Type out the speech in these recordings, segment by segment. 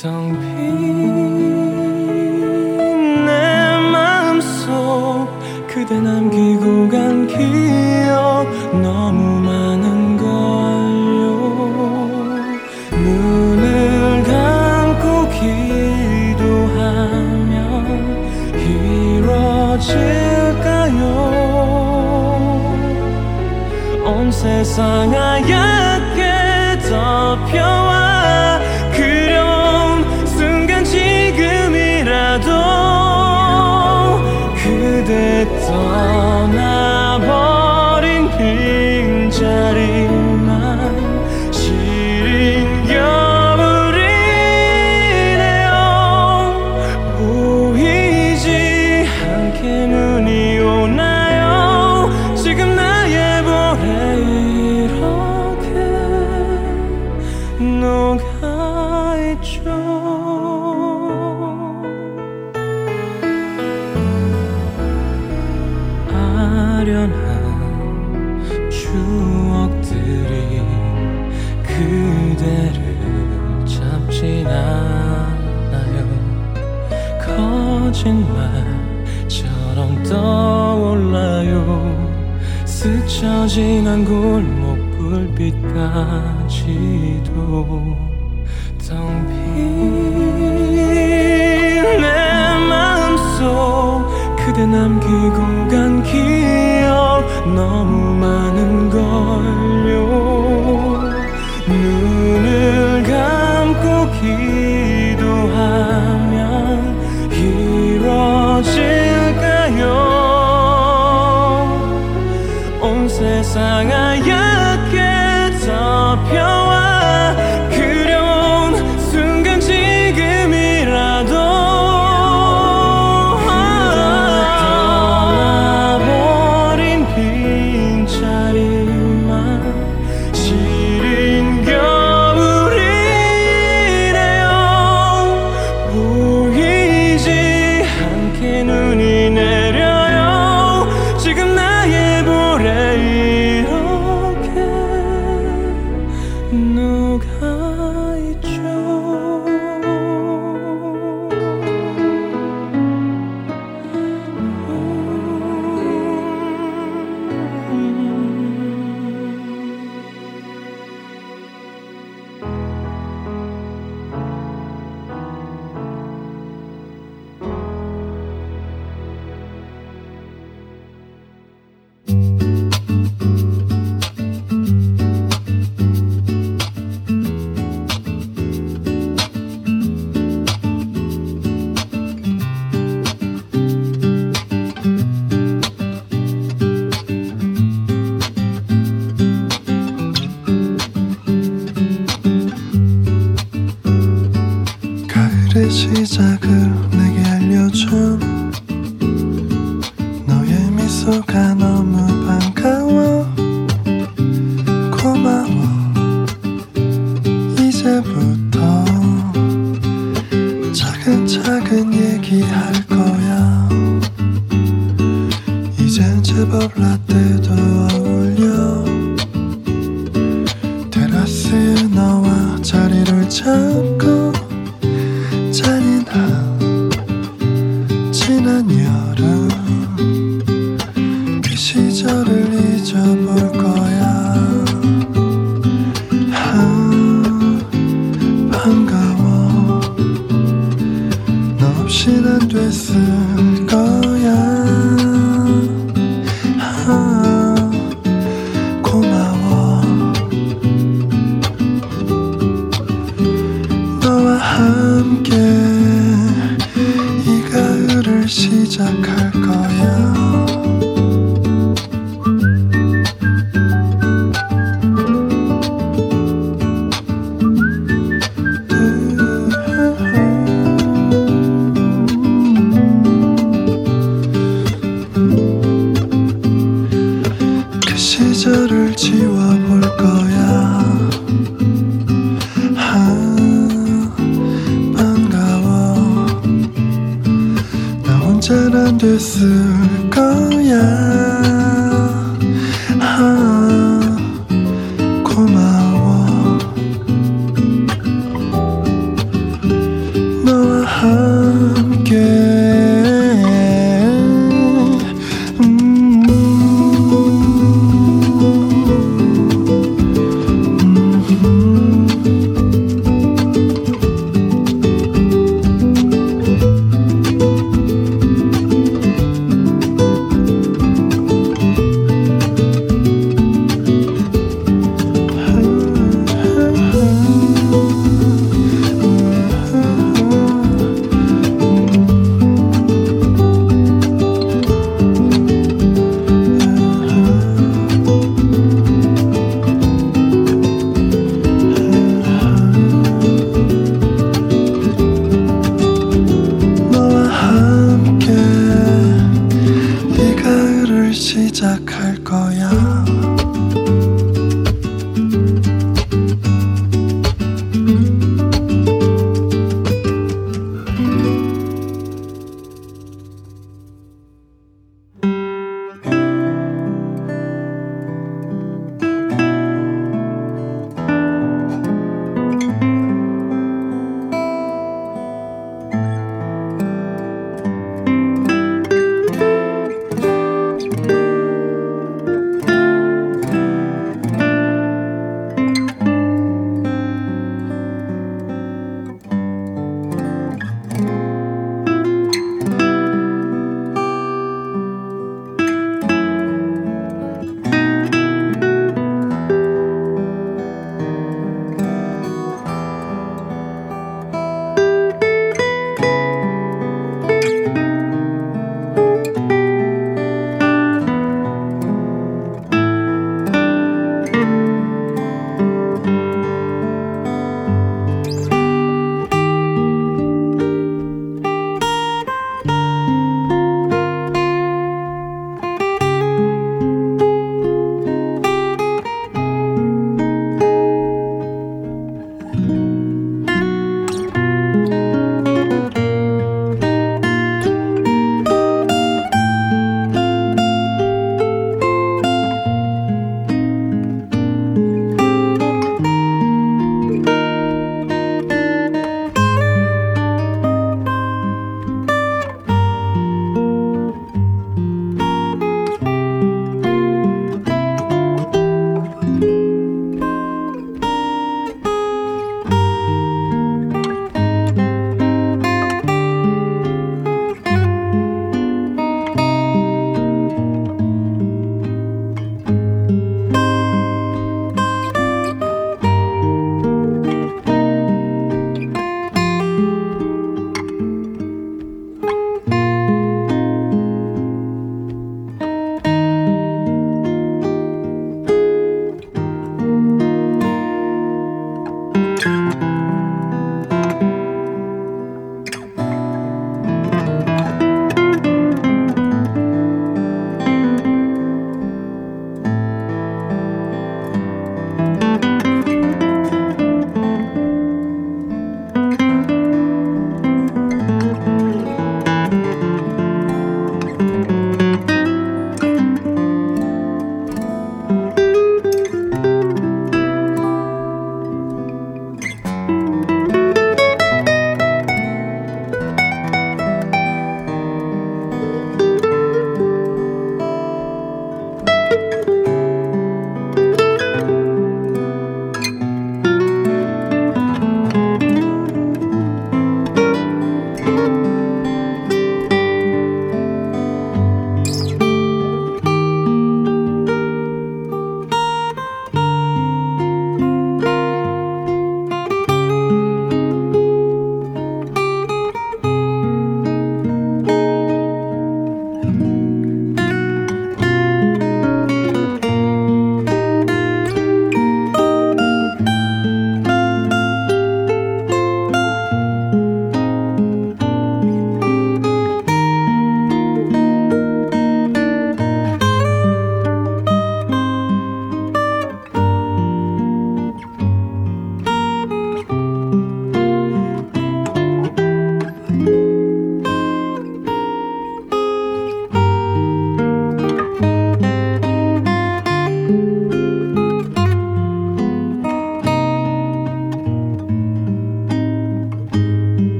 텅빈내 마음속 그대 남기고 간 기억 너무 많은 걸요. 눈을 감고 기도하면 이뤄질까요? 온 세상을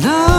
나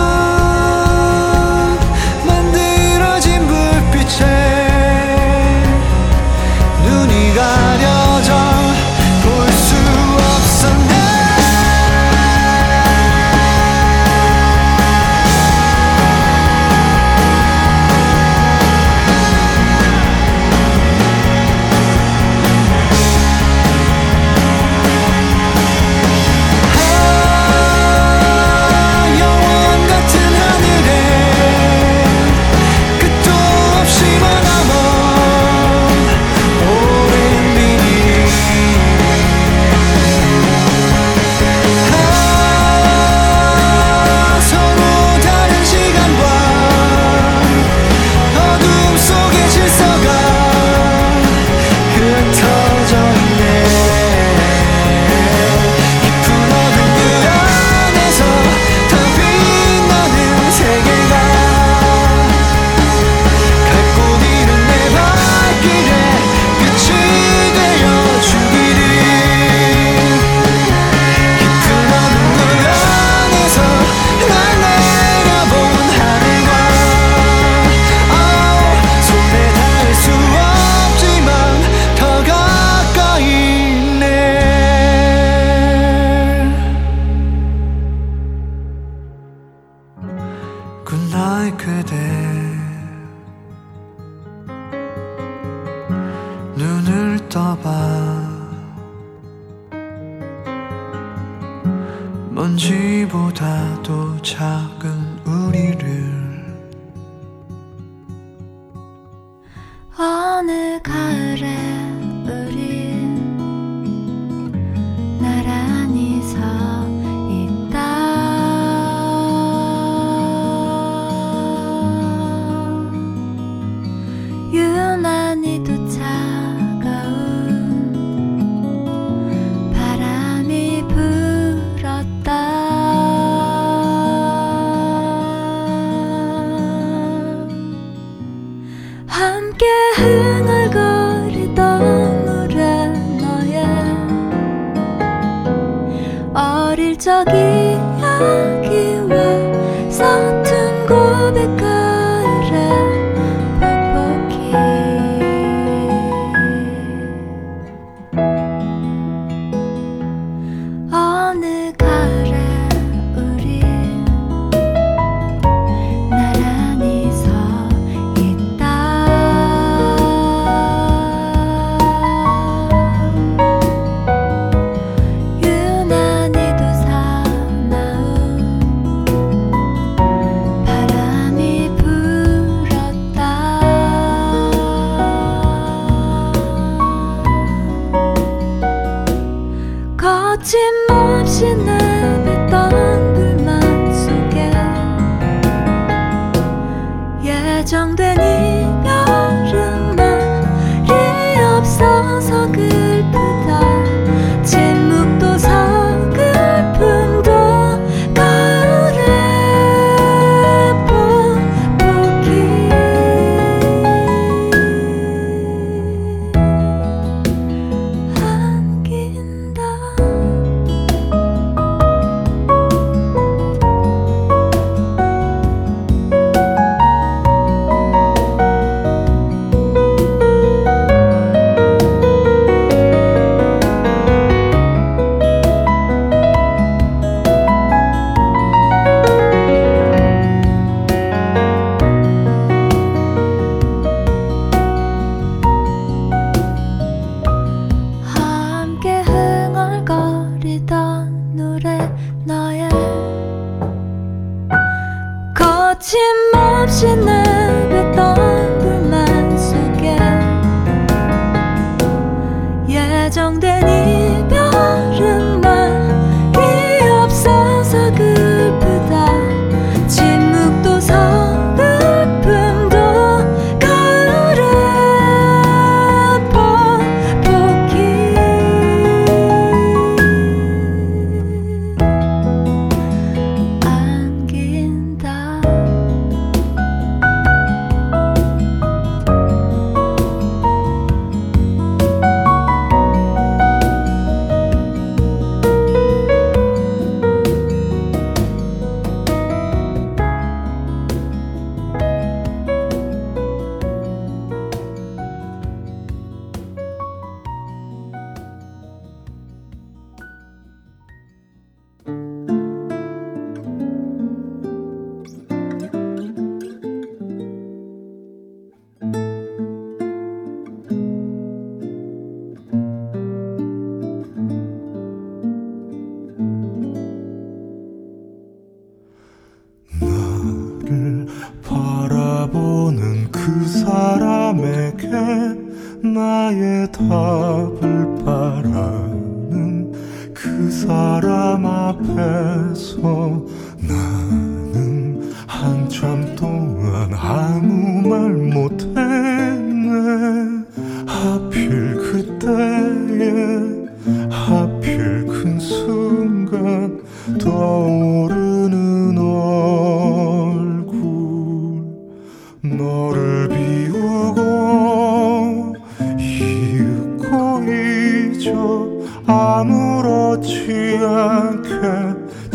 잊어 아무렇지 않게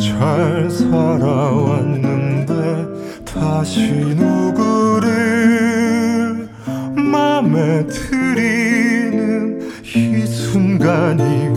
잘 살아왔는데 다시 누구를 맘에 들이는 이 순간이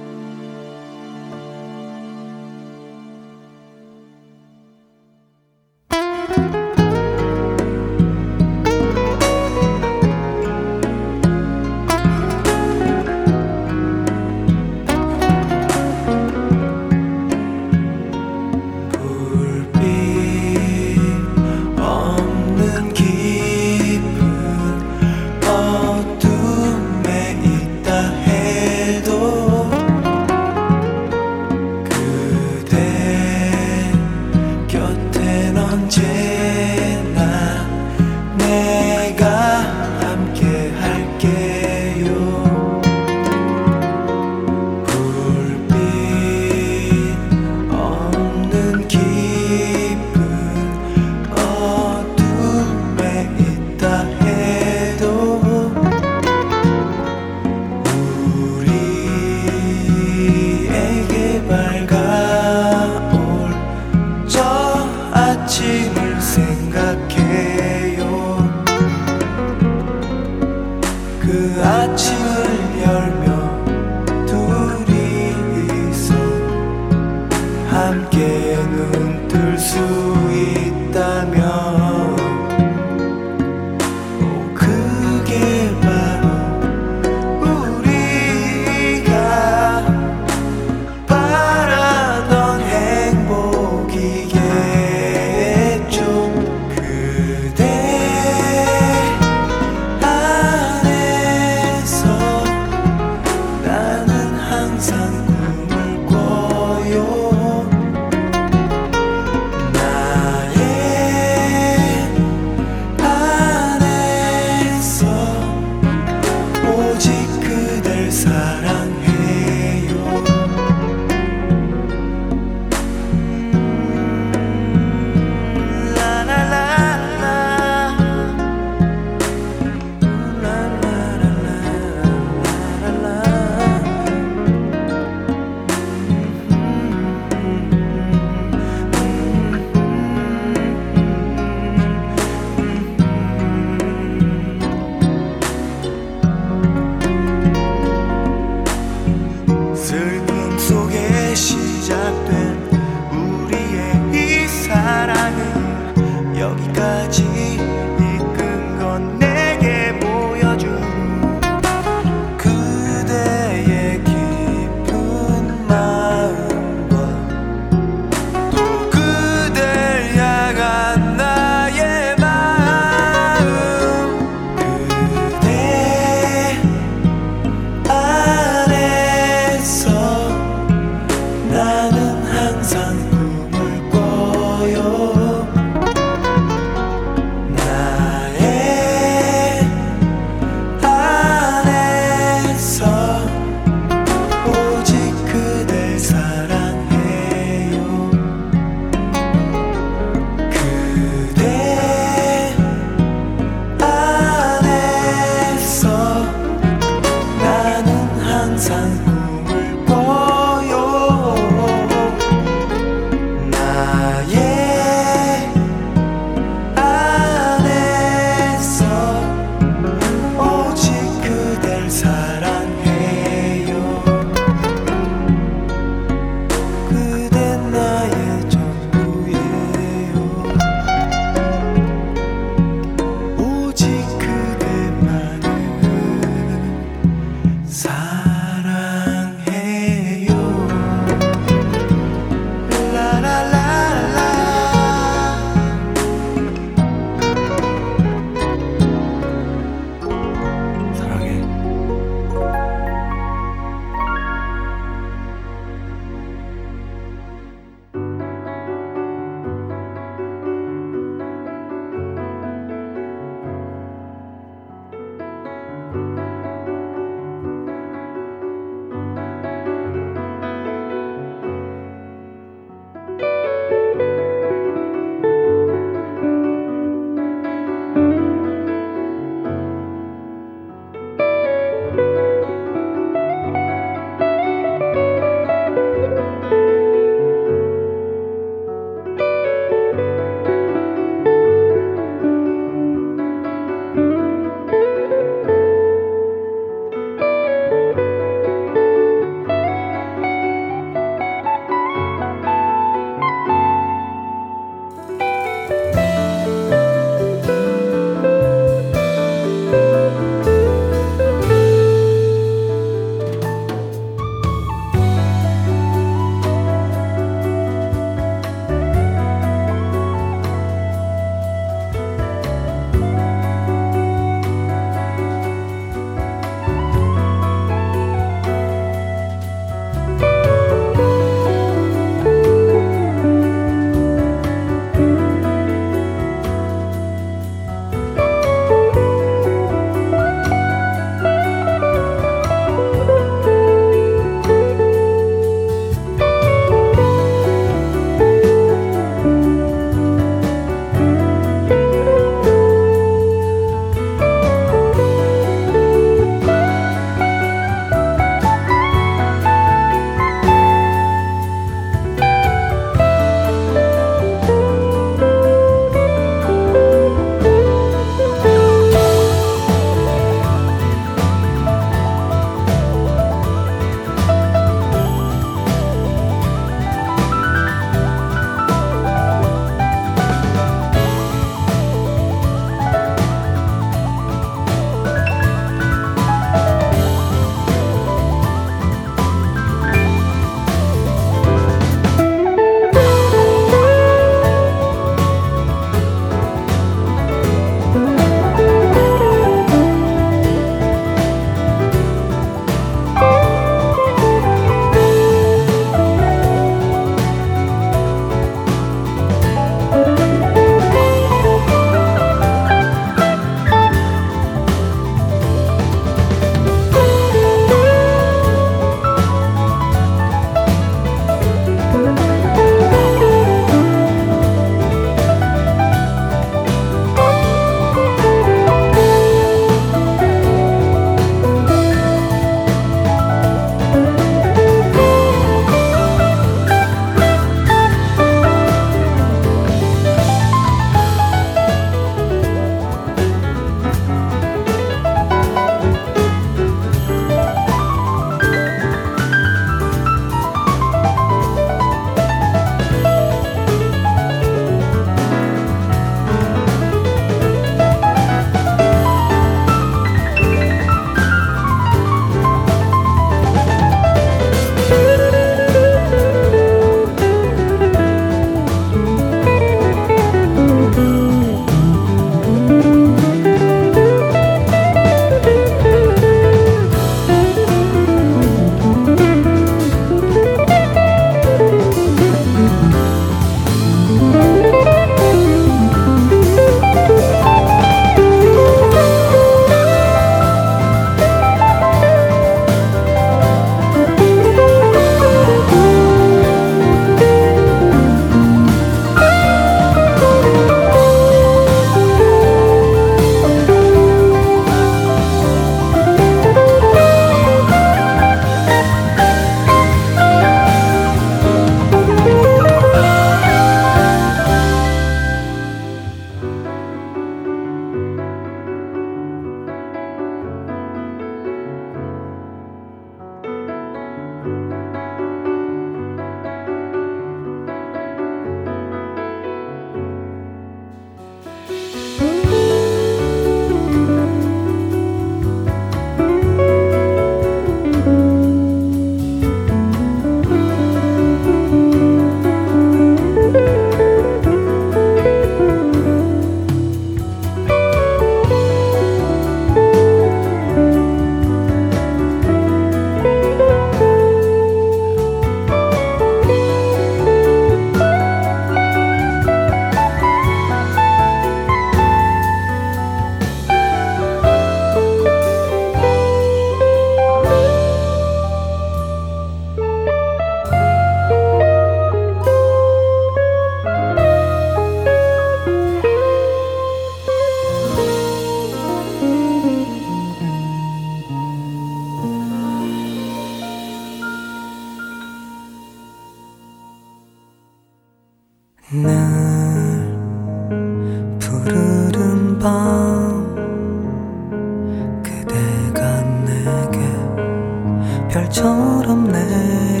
별처럼 내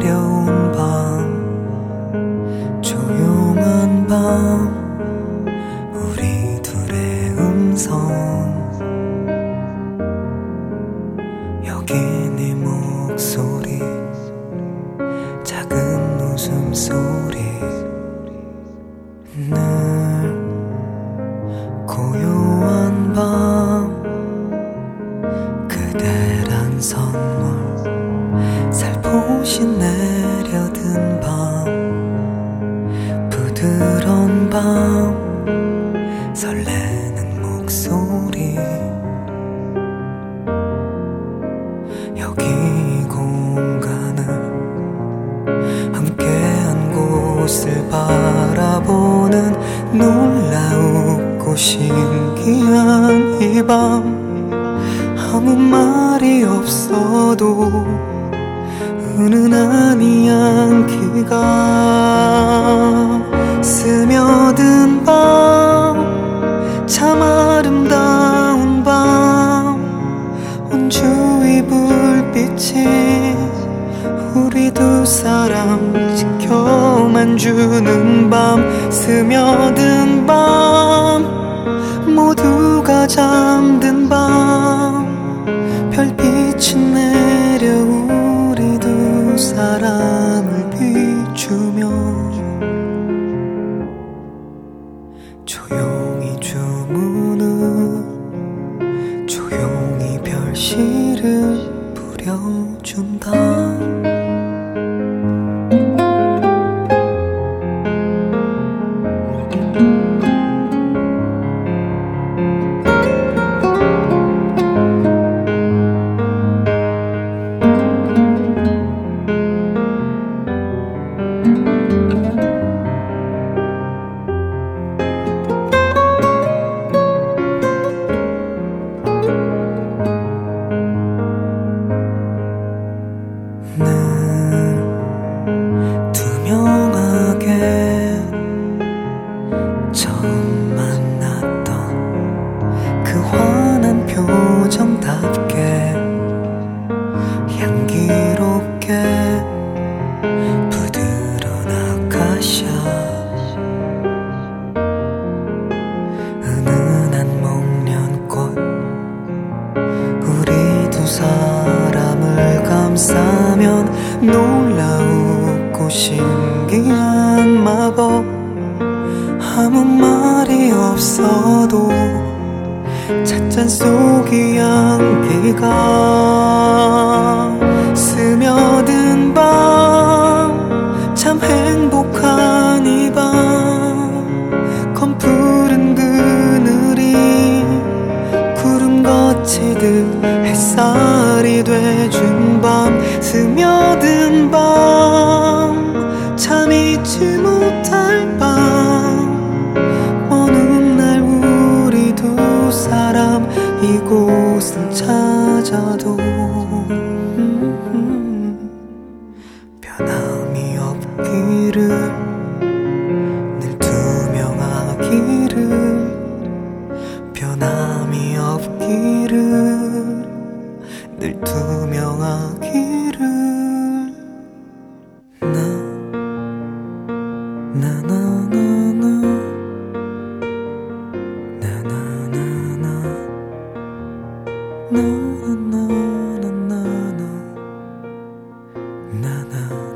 呐呐。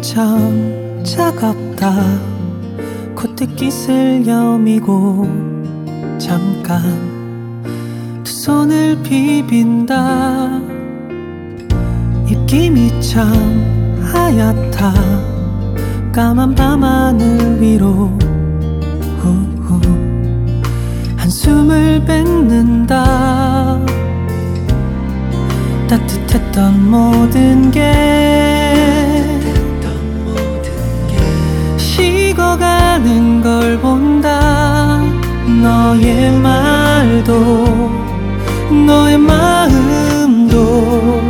참 차갑다. 코트깃을 여미고 잠깐 두 손을 비빈다. 입김이 참 하얗다. 까만 밤하늘 위로 후후 한숨을 뱉는다. 따뜻했던 모든 게 식어가는 걸 본다. 너의 말도 너의 마음도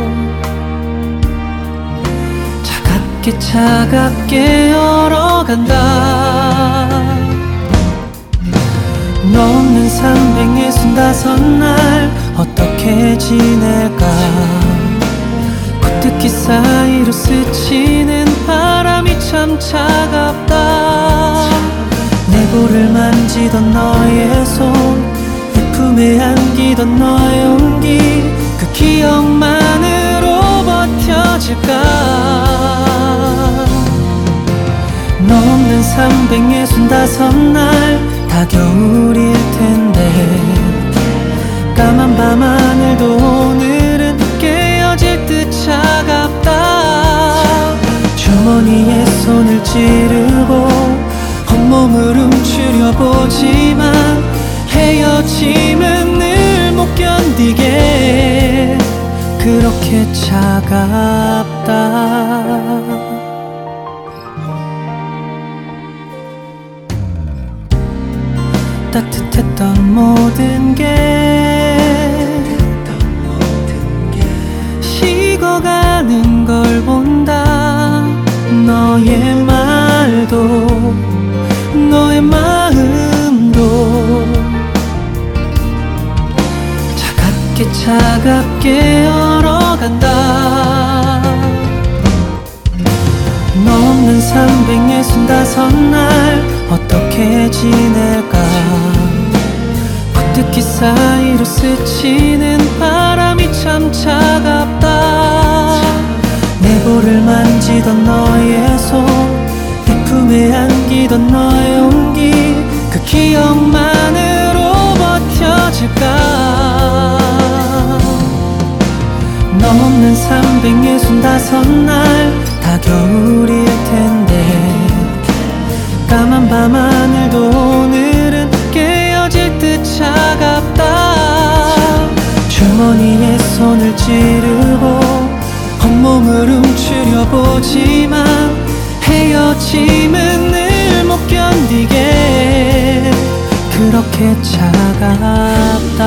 차갑게 차갑게 얼어간다. 너 없는 365 날 어떻게 지낼까? 굿듣기 사이로 스치는 바람이 참 차갑다 내 볼을 만지던 너의 손 내 품에 안기던 너의 온기 그 기억만으로 버텨질까? 너 없는 365 날 다 겨울일 텐데 까만 밤 하늘도 오늘은 깨어질 듯 차갑다. 주머니에 손을 온몸을 보지만 헤어짐은 늘 못 견디게 그렇게 차갑다. 따뜻했던 모든 게 식어가는 걸 본다. 너의 말도 차갑게 얼어간다. 너 없는 365날 어떻게 지낼까? 굿듣기 사이로 스치는 바람이 참 차갑다. 내 볼을 만지던 너의 손내 품에 안기던 너의 온기 그 기억만으 너 없는 365날 다 겨울일 텐데 까만 밤 하늘도 오늘은 깨어질 듯 차갑다. 주머니에 손을 찌르고 온몸을 움츠려 보지만 헤어짐은 늘 못 견디게 그렇게 차갑다.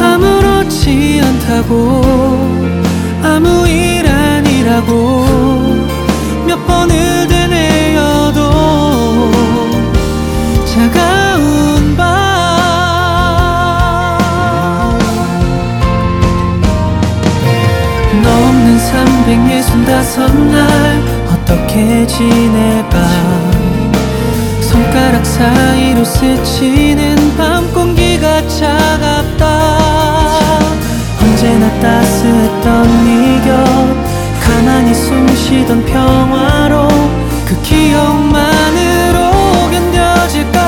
아무렇지 않다고 아무 일 아니라고 몇 번을 되뇌어도 차가운 밤. 너 없는 365날 어떻게 지낼까 손가락 사이로 스치는 밤 공기가 차갑다. 언제나 따스했던 네곁 가만히 숨 쉬던 평화로 그 기억만으로 견뎌질까?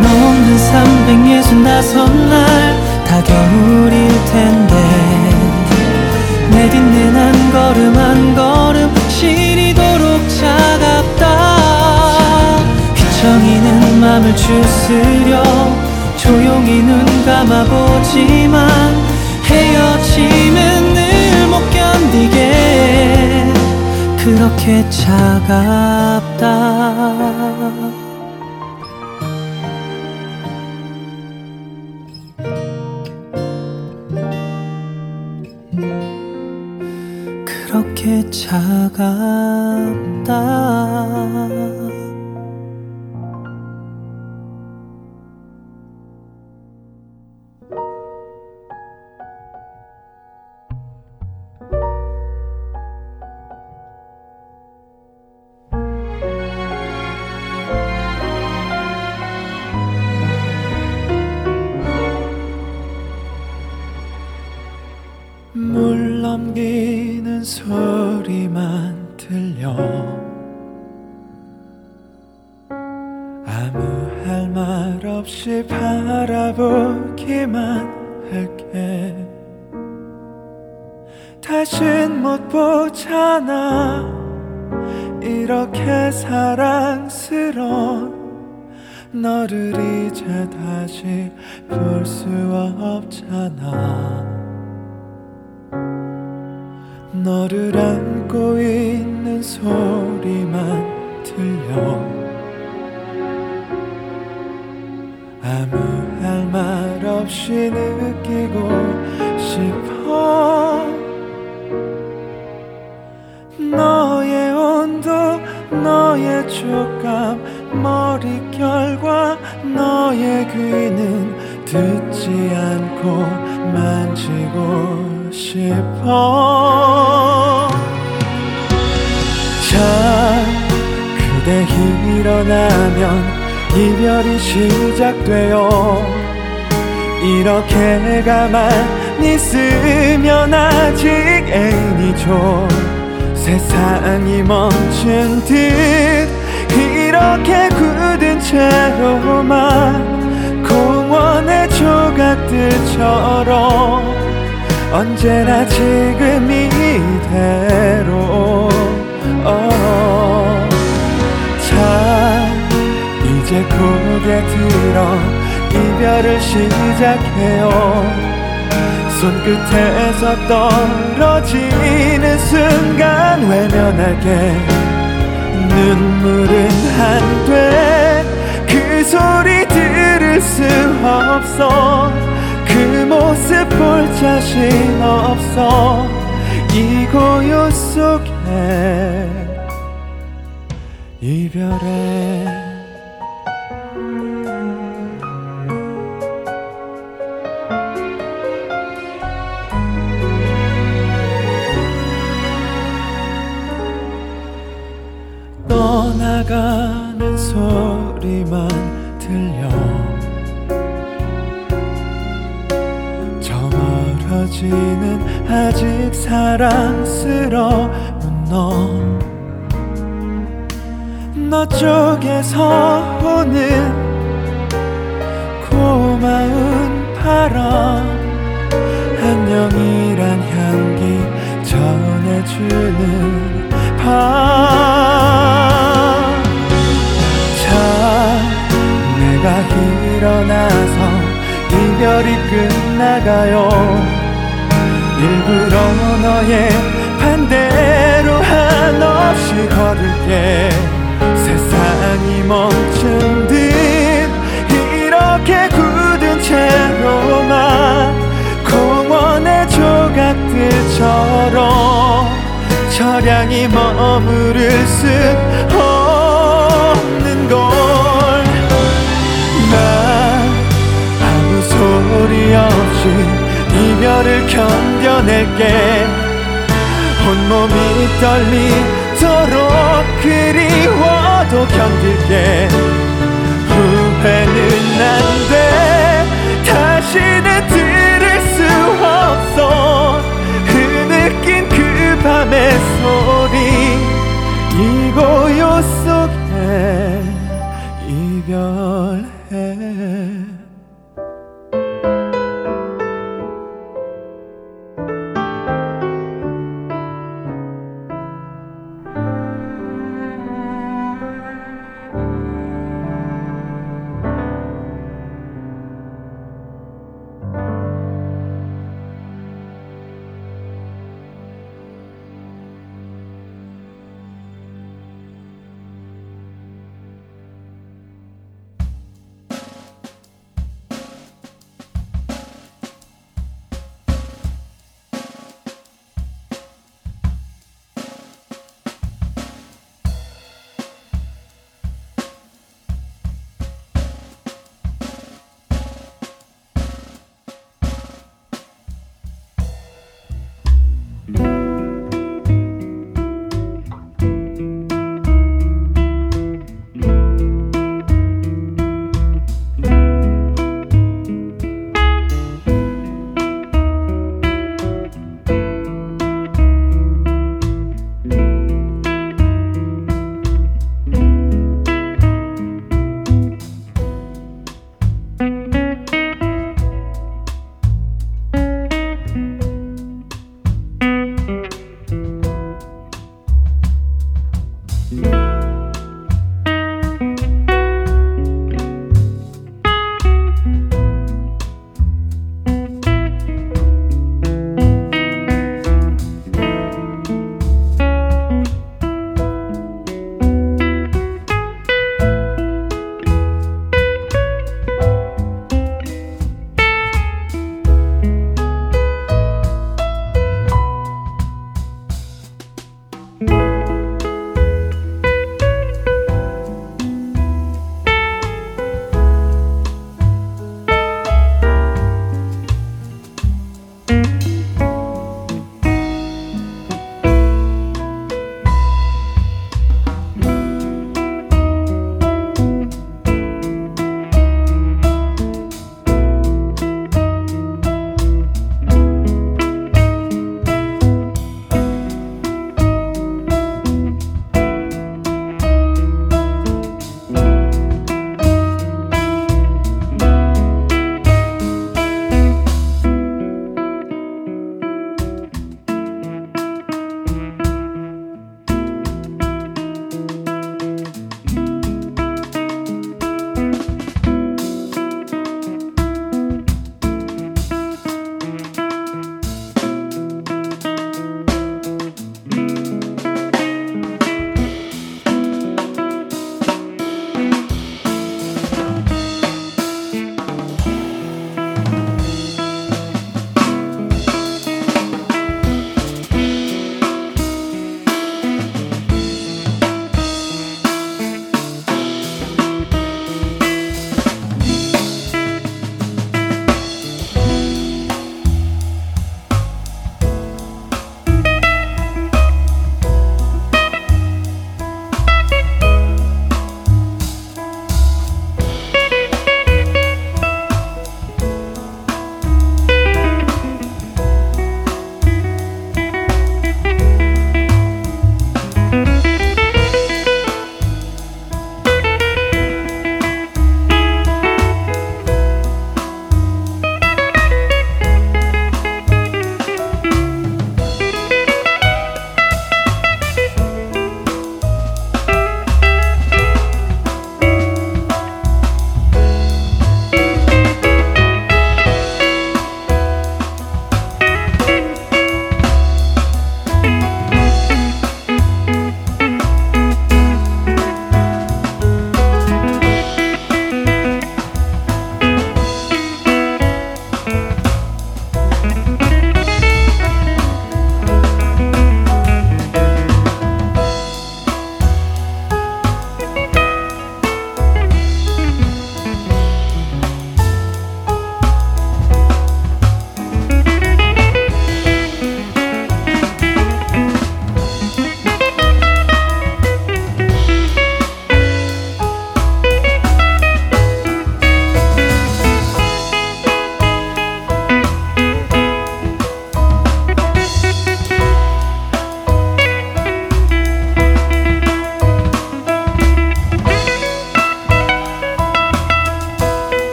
너 없는 365날 다 겨울일 텐데 내 딛는 한 걸음 한 걸음 시리도록 차갑다. 휘청이는 맘을 추스려 조용히 눈 감아보지만 헤어짐은 늘 못 견디게. 그렇게 차갑다 차갑다 너를 안고 있는 소리만 들려. 아무 할 말 없이 느끼고 싶어. 너의 온도 너의 촉감 머릿결과 너의 귀는 듣지 않고 만지고 싶어. 자 그대 일어나면 이별이 시작돼요. 이렇게 가만히 있으면 아직 애인이죠. 세상이 멈춘 듯 이렇게 굳은 채로만 공원의 조각들처럼 언제나 지금 이대로. 어. 자 이제 고개 들어 이별을 시작해요. 손끝에서 떨어지는 순간 외면하게. 눈물은 안 돼 그 소리 들을 수 없어 그 모습 볼 자신 없어. 이 고요 속에 이별에 사랑스러운 너너 쪽에서 오는 고마운 바람 안녕이란 향기 전해주는 밤. 자, 내가 일어나서 이별이 끝나가요 일부러 너의 반대로 한없이 걸을게. 세상이 멈춘 듯 이렇게 굳은 채로만 공원의 조각들처럼 철량이 머무를 수 없 이별을 견뎌낼게. 온몸이 떨리도록 그리워도 견딜게. 후회는 안 돼. 다시는 들을 수 없어. 흐느낀 그 밤의 소리. 이 고요 속에 이별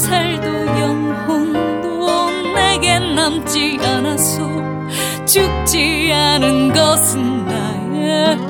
살도 영혼도 내게 남지 않았소 죽지 않은 것은 나의